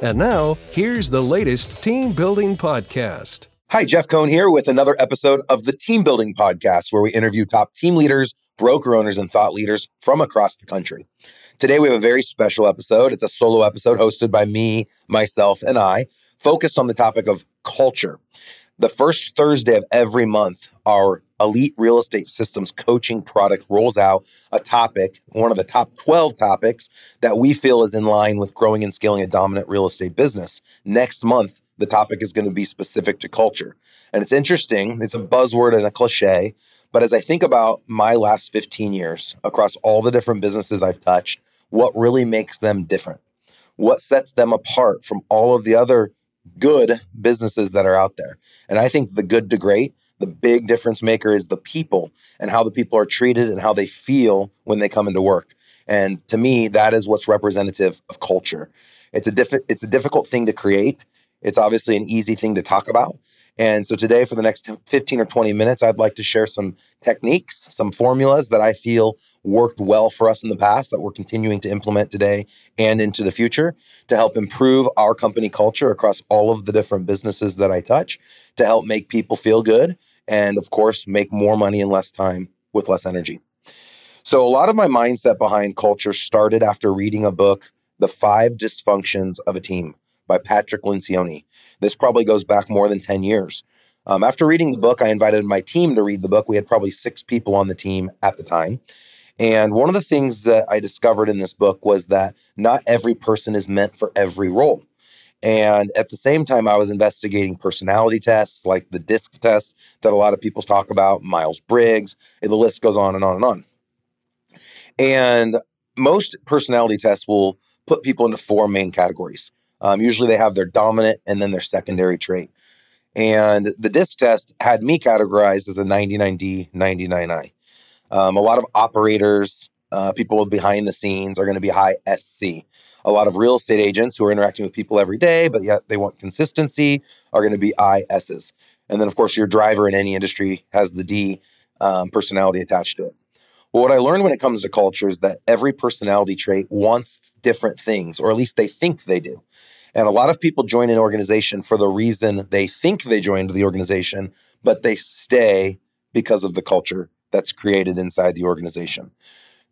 And now, here's the latest team building podcast. Hi, Jeff Cohn here with another episode of the Team Building Podcast, where we interview top team leaders, broker owners, and thought leaders from across the country. Today, we have a very special episode. It's a solo episode hosted by me, myself, and I, focused on the topic of culture. The first Thursday of every month, our Elite Real Estate Systems coaching product rolls out a topic, one of the top 12 topics that we feel is in line with growing and scaling a dominant real estate business. Next month, the topic is going to be specific to culture. And it's interesting, it's a buzzword and a cliche, but as I think about my last 15 years across all the different businesses I've touched, what really makes them different? What sets them apart from all of the other good businesses that are out there? And I think the good to great the big difference maker is the people and how the people are treated and how they feel when they come into work. And to me, that is what's representative of culture. It's a diff- it's a difficult thing to create. It's obviously an easy thing to talk about. And so today, for the next 15 or 20 minutes, I'd like to share some techniques, some formulas that I feel worked well for us in the past that we're continuing to implement today and into the future to help improve our company culture across all of the different businesses that I touch, to help make people feel good, and of course, make more money in less time with less energy. So, a lot of my mindset behind culture started after reading a book, The Five Dysfunctions of a Team by Patrick Lencioni. This probably goes back more than 10 years. Um, after reading the book, I invited my team to read the book. We had probably six people on the team at the time. And one of the things that I discovered in this book was that not every person is meant for every role. And at the same time, I was investigating personality tests like the DISC test that a lot of people talk about, Myers-Briggs, the list goes on and on and on. And most personality tests will put people into four main categories. Um, usually they have their dominant and then their secondary trait. And the DISC test had me categorized as a 99D, 99I. Um, a lot of operators, uh, people behind the scenes are going to be high SC. A lot of real estate agents who are interacting with people every day, but yet they want consistency, are going to be ISs. And then, of course, your driver in any industry has the D um, personality attached to it. Well, what I learned when it comes to culture is that every personality trait wants different things, or at least they think they do. And a lot of people join an organization for the reason they think they joined the organization, but they stay because of the culture that's created inside the organization.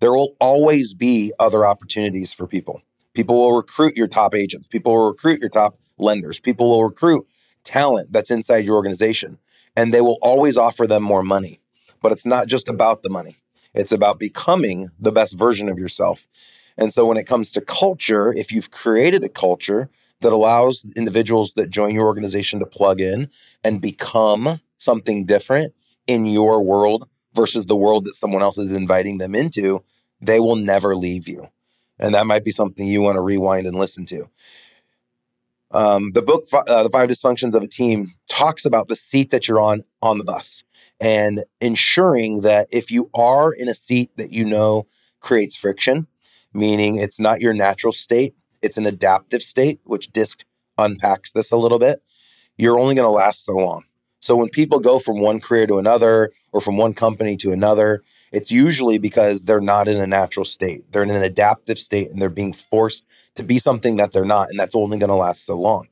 There will always be other opportunities for people. People will recruit your top agents, people will recruit your top lenders, people will recruit talent that's inside your organization, and they will always offer them more money. But it's not just about the money, it's about becoming the best version of yourself. And so when it comes to culture, if you've created a culture that allows individuals that join your organization to plug in and become something different in your world versus the world that someone else is inviting them into, they will never leave you. And that might be something you want to rewind and listen to. Um, the book, uh, The Five Dysfunctions of a Team, talks about the seat that you're on on the bus and ensuring that if you are in a seat that you know creates friction, meaning it's not your natural state, it's an adaptive state, which DISC unpacks this a little bit, you're only going to last so long. So when people go from one career to another or from one company to another, it's usually because they're not in a natural state. They're in an adaptive state and they're being forced to be something that they're not. And that's only going to last so long.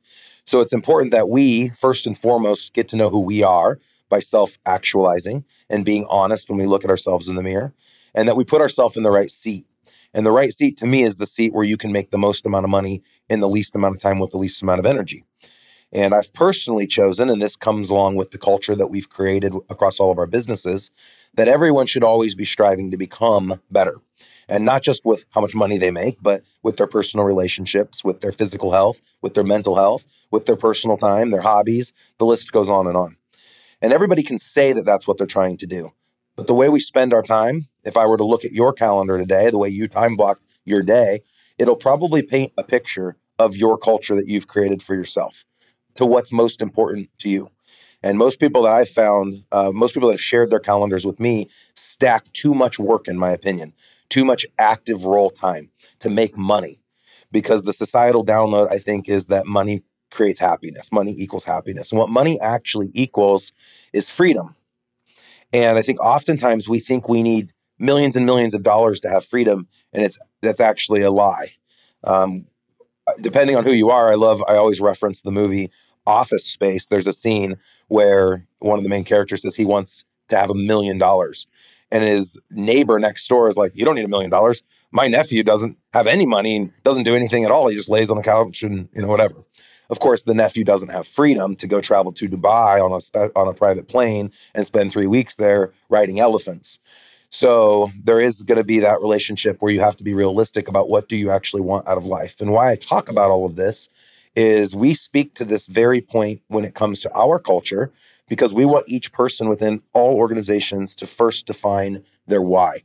So it's important that we, first and foremost, get to know who we are by self actualizing and being honest when we look at ourselves in the mirror, and that we put ourselves in the right seat. And the right seat to me is the seat where you can make the most amount of money in the least amount of time with the least amount of energy. And I've personally chosen, and this comes along with the culture that we've created across all of our businesses, that everyone should always be striving to become better. And not just with how much money they make, but with their personal relationships, with their physical health, with their mental health, with their personal time, their hobbies. The list goes on and on. And everybody can say that that's what they're trying to do. But the way we spend our time, if I were to look at your calendar today, the way you time block your day, it'll probably paint a picture of your culture that you've created for yourself to what's most important to you. And most people that I've found, uh, most people that have shared their calendars with me, stack too much work, in my opinion, too much active role time to make money. Because the societal download, I think, is that money creates happiness. Money equals happiness. And what money actually equals is freedom. And I think oftentimes we think we need millions and millions of dollars to have freedom, and it's that's actually a lie. Um, depending on who you are, I love. I always reference the movie Office Space. There's a scene where one of the main characters says he wants to have a million dollars, and his neighbor next door is like, "You don't need a million dollars. My nephew doesn't have any money and doesn't do anything at all. He just lays on the couch and you know whatever." Of course, the nephew doesn't have freedom to go travel to Dubai on a on a private plane and spend three weeks there riding elephants. So there is going to be that relationship where you have to be realistic about what do you actually want out of life. And why I talk about all of this is we speak to this very point when it comes to our culture because we want each person within all organizations to first define their why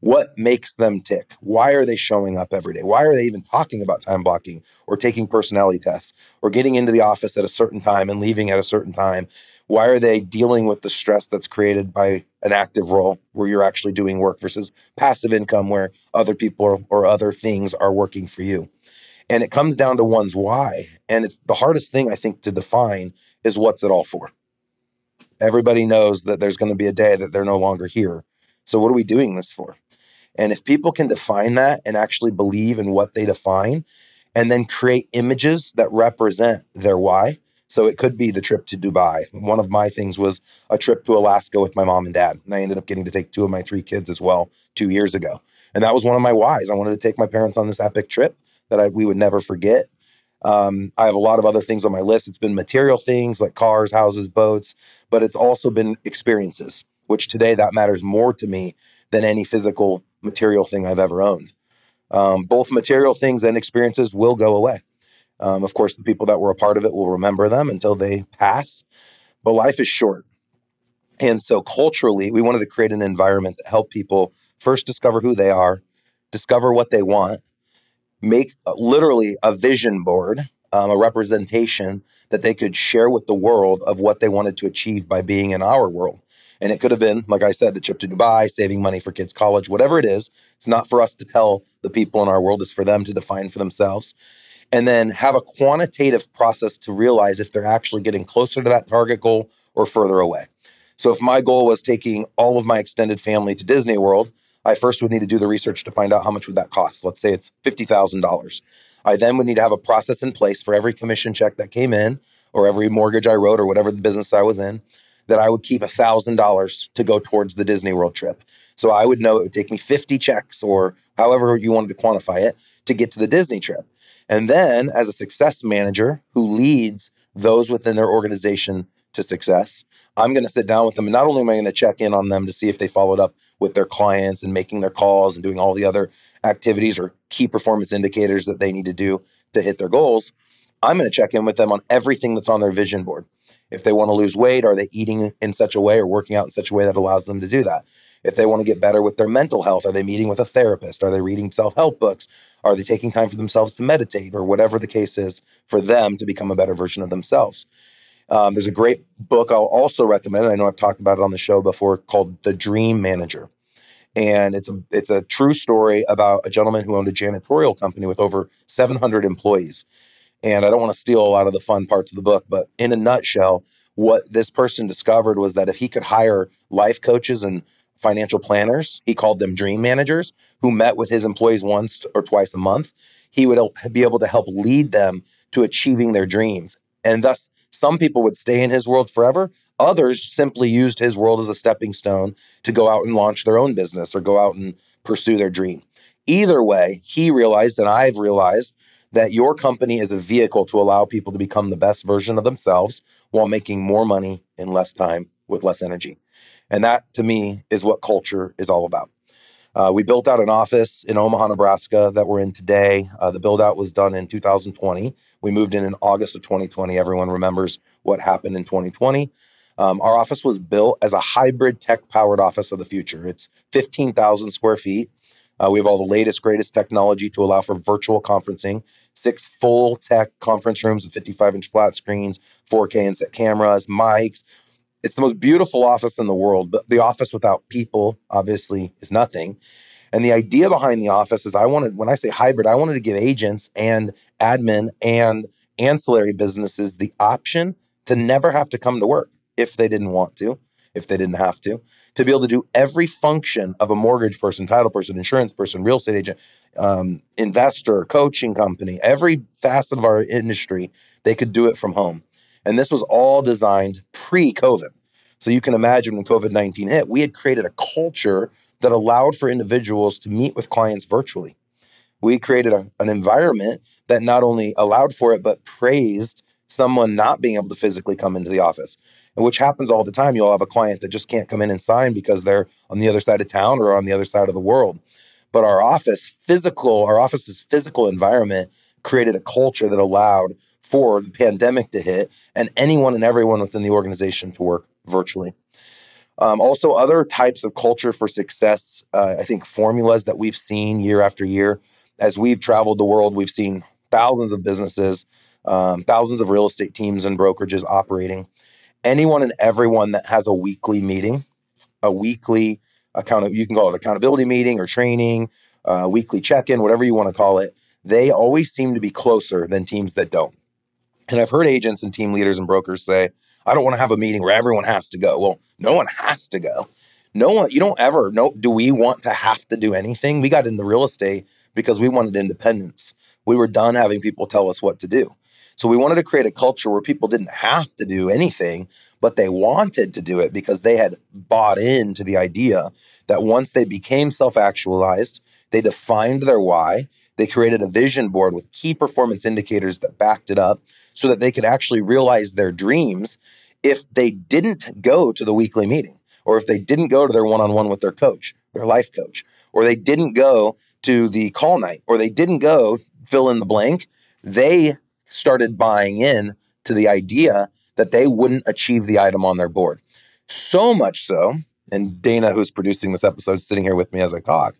what makes them tick? Why are they showing up every day? Why are they even talking about time blocking or taking personality tests or getting into the office at a certain time and leaving at a certain time? Why are they dealing with the stress that's created by an active role where you're actually doing work versus passive income where other people or, other things are working for you? And it comes down to one's why. And it's the hardest thing i think to define is what's it all for? Everybody knows that there's going to be a day that they're no longer here. So what are we doing this for and if people can define that and actually believe in what they define and then create images that represent their why. So it could be the trip to Dubai. One of my things was a trip to Alaska with my mom and dad. And I ended up getting to take two of my three kids as well two years ago. And that was one of my whys. I wanted to take my parents on this epic trip that I, we would never forget. Um, I have a lot of other things on my list. It's been material things like cars, houses, boats, but it's also been experiences, which today that matters more to me than any physical material thing I've ever owned. Um, both material things and experiences will go away. Um, of course, the people that were a part of it will remember them until they pass, but life is short. And so, culturally, we wanted to create an environment that helped people first discover who they are, discover what they want, make uh, literally a vision board, um, a representation that they could share with the world of what they wanted to achieve by being in our world. And it could have been, like I said, the trip to Dubai, saving money for kids' college, whatever it is. It's not for us to tell the people in our world, it's for them to define for themselves. And then have a quantitative process to realize if they're actually getting closer to that target goal or further away. So if my goal was taking all of my extended family to Disney World, I first would need to do the research to find out how much would that cost. Let's say it's $50,000. I then would need to have a process in place for every commission check that came in or every mortgage I wrote or whatever the business I was in that I would keep $1,000 to go towards the Disney World trip. So I would know it would take me 50 checks or however you wanted to quantify it to get to the Disney trip. And then, as a success manager who leads those within their organization to success, I'm going to sit down with them. And not only am I going to check in on them to see if they followed up with their clients and making their calls and doing all the other activities or key performance indicators that they need to do to hit their goals, I'm going to check in with them on everything that's on their vision board. If they want to lose weight, are they eating in such a way or working out in such a way that allows them to do that? If they want to get better with their mental health, are they meeting with a therapist? Are they reading self help books? Are they taking time for themselves to meditate or whatever the case is for them to become a better version of themselves? Um, there's a great book I'll also recommend. I know I've talked about it on the show before called The Dream Manager. And it's a, it's a true story about a gentleman who owned a janitorial company with over 700 employees. And I don't want to steal a lot of the fun parts of the book, but in a nutshell, what this person discovered was that if he could hire life coaches and financial planners, he called them dream managers, who met with his employees once or twice a month, he would be able to help lead them to achieving their dreams. And thus, some people would stay in his world forever. Others simply used his world as a stepping stone to go out and launch their own business or go out and pursue their dream. Either way, he realized, and I've realized, that your company is a vehicle to allow people to become the best version of themselves while making more money in less time with less energy. And that to me is what culture is all about. Uh, we built out an office in Omaha, Nebraska that we're in today. Uh, the build out was done in 2020. We moved in in August of 2020. Everyone remembers what happened in 2020. Um, our office was built as a hybrid tech powered office of the future. It's 15,000 square feet Uh, we have all the latest, greatest technology to allow for virtual conferencing, six full tech conference rooms with 55 inch flat screens, 4K inset cameras, mics. It's the most beautiful office in the world, but the office without people obviously is nothing. And the idea behind the office is I wanted, when I say hybrid, I wanted to give agents and admin and ancillary businesses the option to never have to come to work if they didn't want to, if they didn't have to, to be able to do every function of a mortgage person, title person, insurance person, real estate agent, um, investor, coaching company, every facet of our industry, they could do it from home. And this was all designed pre COVID. So you can imagine when COVID 19 hit, we had created a culture that allowed for individuals to meet with clients virtually. We created a, an environment that not only allowed for it, but praised someone not being able to physically come into the office, and which happens all the time. You'll have a client that just can't come in and sign because they're on the other side of town or on the other side of the world. But our office physical, our office's physical environment created a culture that allowed for the pandemic to hit and anyone and everyone within the organization to work virtually. Um, also, other types of culture for success, uh, I think formulas that we've seen year after year. As we've traveled the world, we've seen thousands of businesses, um, thousands of real estate teams and brokerages operating. Anyone and everyone that has a weekly meeting, a weekly account, you can call it accountability meeting or training, uh, weekly check in, whatever you want to call it, they always seem to be closer than teams that don't. And I've heard agents and team leaders and brokers say, I don't want to have a meeting where everyone has to go. Well, no one has to go. No one, you don't ever know. Do we want to have to do anything? We got into real estate because we wanted independence. We were done having people tell us what to do. So we wanted to create a culture where people didn't have to do anything, but they wanted to do it because they had bought into the idea that once they became self actualized, they defined their why, they created a vision board with key performance indicators that backed it up so that they could actually realize their dreams if they didn't go to the weekly meeting or if they didn't go to their one on one with their coach, their life coach, or they didn't go to the call night or they didn't go fill in the blank. They started buying in to the idea that they wouldn't achieve the item on their board. So much so, and Dana, who's producing this episode, is sitting here with me as I talk,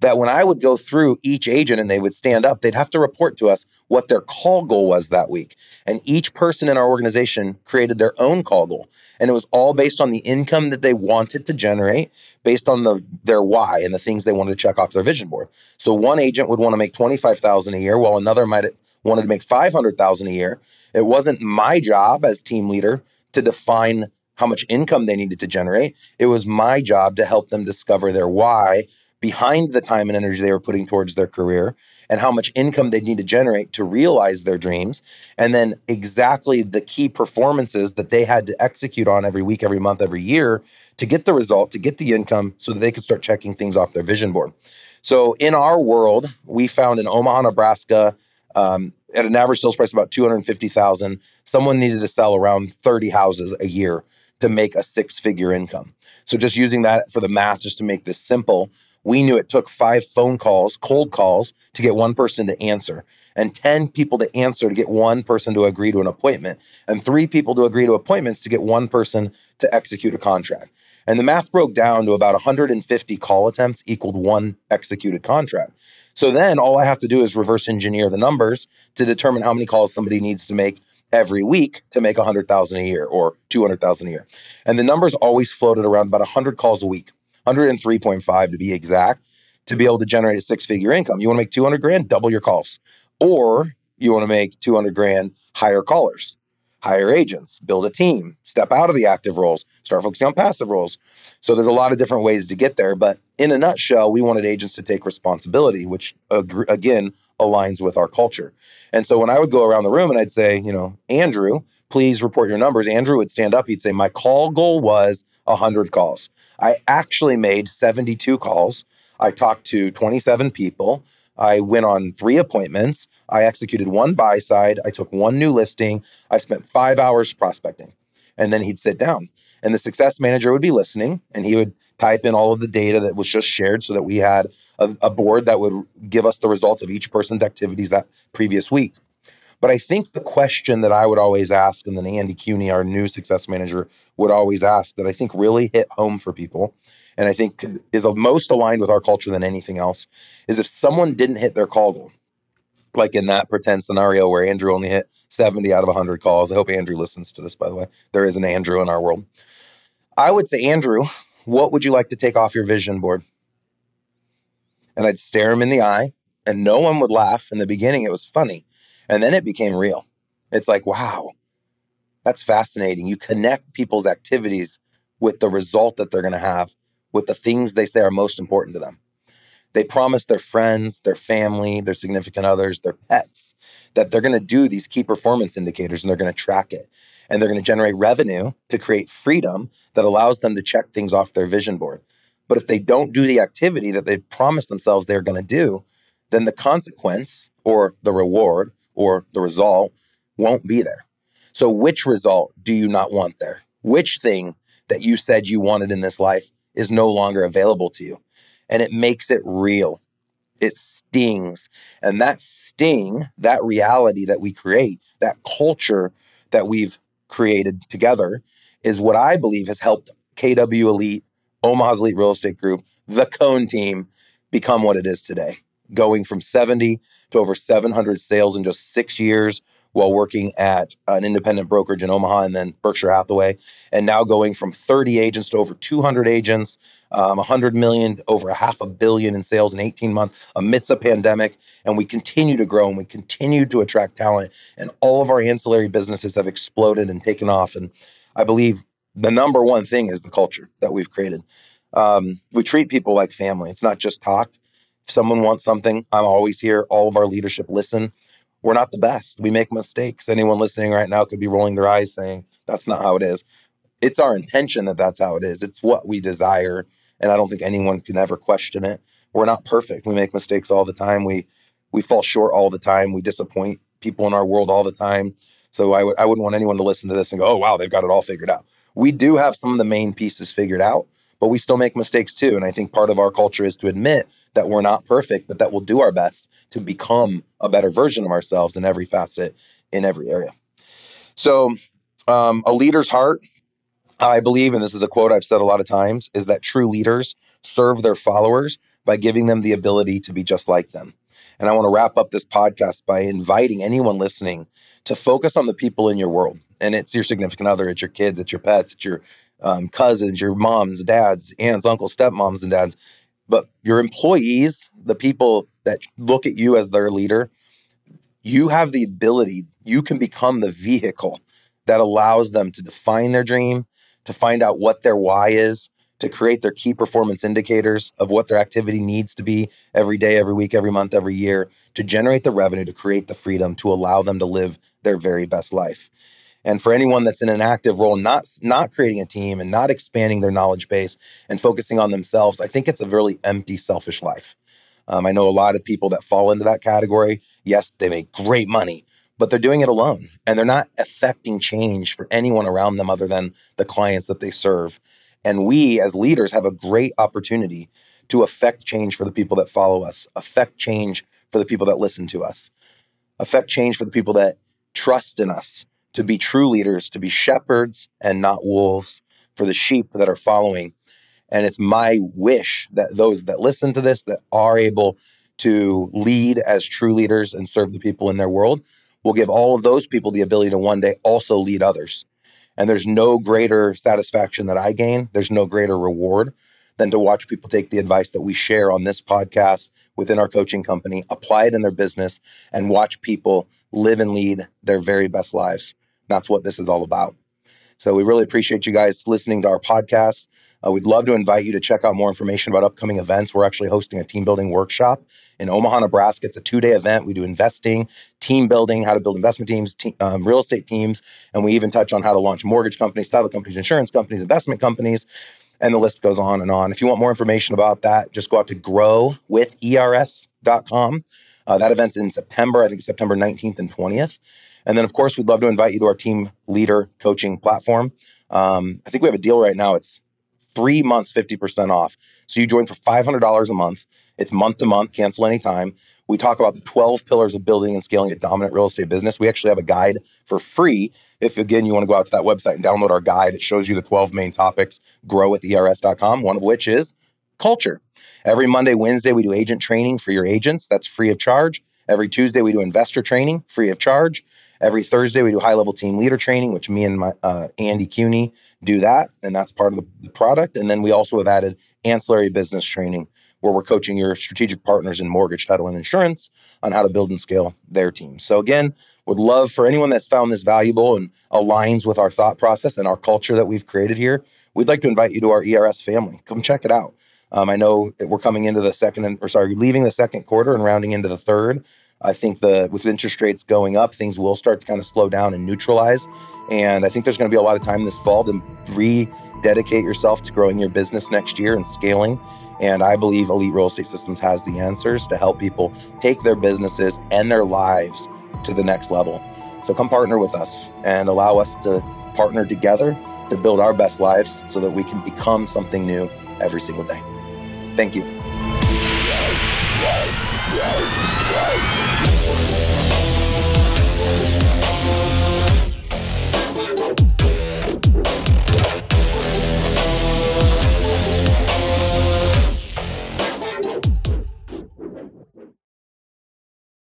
that when I would go through each agent and they would stand up, they'd have to report to us what their call goal was that week. And each person in our organization created their own call goal. And it was all based on the income that they wanted to generate, based on the their why and the things they wanted to check off their vision board. So one agent would want to make 25,000 a year while another might wanted to make 500,000 a year. It wasn't my job as team leader to define how much income they needed to generate. It was my job to help them discover their why behind the time and energy they were putting towards their career and how much income they need to generate to realize their dreams and then exactly the key performances that they had to execute on every week every month every year to get the result to get the income so that they could start checking things off their vision board so in our world we found in omaha nebraska um, at an average sales price of about 250000 someone needed to sell around 30 houses a year to make a six figure income so just using that for the math just to make this simple we knew it took five phone calls, cold calls, to get one person to answer, and 10 people to answer to get one person to agree to an appointment, and three people to agree to appointments to get one person to execute a contract. And the math broke down to about 150 call attempts equaled one executed contract. So then all I have to do is reverse engineer the numbers to determine how many calls somebody needs to make every week to make 100,000 a year or 200,000 a year. And the numbers always floated around about 100 calls a week. 103.5 to be exact, to be able to generate a six figure income. You want to make 200 grand, double your calls. Or you want to make 200 grand, hire callers, hire agents, build a team, step out of the active roles, start focusing on passive roles. So there's a lot of different ways to get there. But in a nutshell, we wanted agents to take responsibility, which again aligns with our culture. And so when I would go around the room and I'd say, you know, Andrew, please report your numbers, Andrew would stand up. He'd say, my call goal was 100 calls. I actually made 72 calls. I talked to 27 people. I went on three appointments. I executed one buy side. I took one new listing. I spent five hours prospecting. And then he'd sit down. And the success manager would be listening and he would type in all of the data that was just shared so that we had a, a board that would give us the results of each person's activities that previous week. But I think the question that I would always ask, and then Andy Cuny, our new success manager, would always ask that I think really hit home for people and I think is most aligned with our culture than anything else, is if someone didn't hit their call goal, like in that pretend scenario where Andrew only hit 70 out of 100 calls. I hope Andrew listens to this, by the way. There is an Andrew in our world. I would say, Andrew, what would you like to take off your vision board? And I'd stare him in the eye, and no one would laugh. In the beginning, it was funny. And then it became real. It's like, wow, that's fascinating. You connect people's activities with the result that they're going to have, with the things they say are most important to them. They promise their friends, their family, their significant others, their pets that they're going to do these key performance indicators and they're going to track it. And they're going to generate revenue to create freedom that allows them to check things off their vision board. But if they don't do the activity that they promised themselves they're going to do, then the consequence or the reward or the result won't be there. So, which result do you not want there? Which thing that you said you wanted in this life is no longer available to you? And it makes it real. It stings. And that sting, that reality that we create, that culture that we've created together, is what I believe has helped KW Elite, Omaha's Elite Real Estate Group, the Cohn team become what it is today, going from 70 to over 700 sales in just six years while working at an independent brokerage in Omaha and then Berkshire Hathaway, and now going from 30 agents to over 200 agents, um, 100 million, over a half a billion in sales in 18 months amidst a pandemic. And we continue to grow and we continue to attract talent. And all of our ancillary businesses have exploded and taken off. And I believe the number one thing is the culture that we've created. Um, we treat people like family. It's not just talk. If someone wants something, I'm always here. All of our leadership listen we're not the best. We make mistakes. Anyone listening right now could be rolling their eyes saying, that's not how it is. It's our intention that that's how it is. It's what we desire. And I don't think anyone can ever question it. We're not perfect. We make mistakes all the time. We we fall short all the time. We disappoint people in our world all the time. So I I wouldn't want anyone to listen to this and go, "Oh wow, they've got it all figured out." We do have some of the main pieces figured out, but we still make mistakes too. And I think part of our culture is to admit that we're not perfect, but that we'll do our best to become a better version of ourselves in every facet, in every area. So, um, a leader's heart, I believe, and this is a quote I've said a lot of times, is that true leaders serve their followers by giving them the ability to be just like them. And I want to wrap up this podcast by inviting anyone listening to focus on the people in your world. And it's your significant other, it's your kids, it's your pets, it's your um, cousins, your moms, dads, aunts, uncles, stepmoms, and dads. But your employees, the people that look at you as their leader, you have the ability, you can become the vehicle that allows them to define their dream, to find out what their why is, to create their key performance indicators of what their activity needs to be every day, every week, every month, every year, to generate the revenue, to create the freedom, to allow them to live their very best life. And for anyone that's in an active role, not not creating a team and not expanding their knowledge base and focusing on themselves, I think it's a really empty, selfish life. Um, I know a lot of people that fall into that category. Yes, they make great money, but they're doing it alone and they're not affecting change for anyone around them other than the clients that they serve. And we as leaders have a great opportunity to affect change for the people that follow us, affect change for the people that listen to us, affect change for the people that trust in us, to be true leaders, to be shepherds and not wolves for the sheep that are following. And it's my wish that those that listen to this, that are able to lead as true leaders and serve the people in their world, will give all of those people the ability to one day also lead others. And there's no greater satisfaction that I gain, there's no greater reward than to watch people take the advice that we share on this podcast within our coaching company, apply it in their business, and watch people live and lead their very best lives. That's what this is all about. So we really appreciate you guys listening to our podcast. Uh, we'd love to invite you to check out more information about upcoming events. We're actually hosting a team building workshop in Omaha, Nebraska. It's a two day event. We do investing, team building, how to build investment teams, te- um, real estate teams, and we even touch on how to launch mortgage companies, title companies, insurance companies, investment companies, and the list goes on and on. If you want more information about that, just go out to growwithers.com. Uh, that event's in September, I think September 19th and 20th. And then, of course, we'd love to invite you to our team leader coaching platform. Um, I think we have a deal right now. It's three months, 50% off. So you join for $500 a month. It's month to month, cancel anytime. We talk about the 12 pillars of building and scaling a dominant real estate business. We actually have a guide for free. If again you want to go out to that website and download our guide, it shows you the 12 main topics, grow with ERS.com, one of which is culture. Every Monday, Wednesday, we do agent training for your agents. That's free of charge. Every Tuesday, we do investor training, free of charge. Every Thursday, we do high level team leader training, which me and my uh, Andy Cuny do that, and that's part of the, the product. And then we also have added ancillary business training, where we're coaching your strategic partners in mortgage, title, and insurance on how to build and scale their team. So, again, would love for anyone that's found this valuable and aligns with our thought process and our culture that we've created here, we'd like to invite you to our ERS family. Come check it out. Um, I know that we're coming into the second, and, or sorry, leaving the second quarter and rounding into the third. I think the with interest rates going up, things will start to kind of slow down and neutralize. And I think there's going to be a lot of time this fall to rededicate yourself to growing your business next year and scaling and I believe Elite Real Estate Systems has the answers to help people take their businesses and their lives to the next level. So come partner with us and allow us to partner together to build our best lives so that we can become something new every single day. Thank you.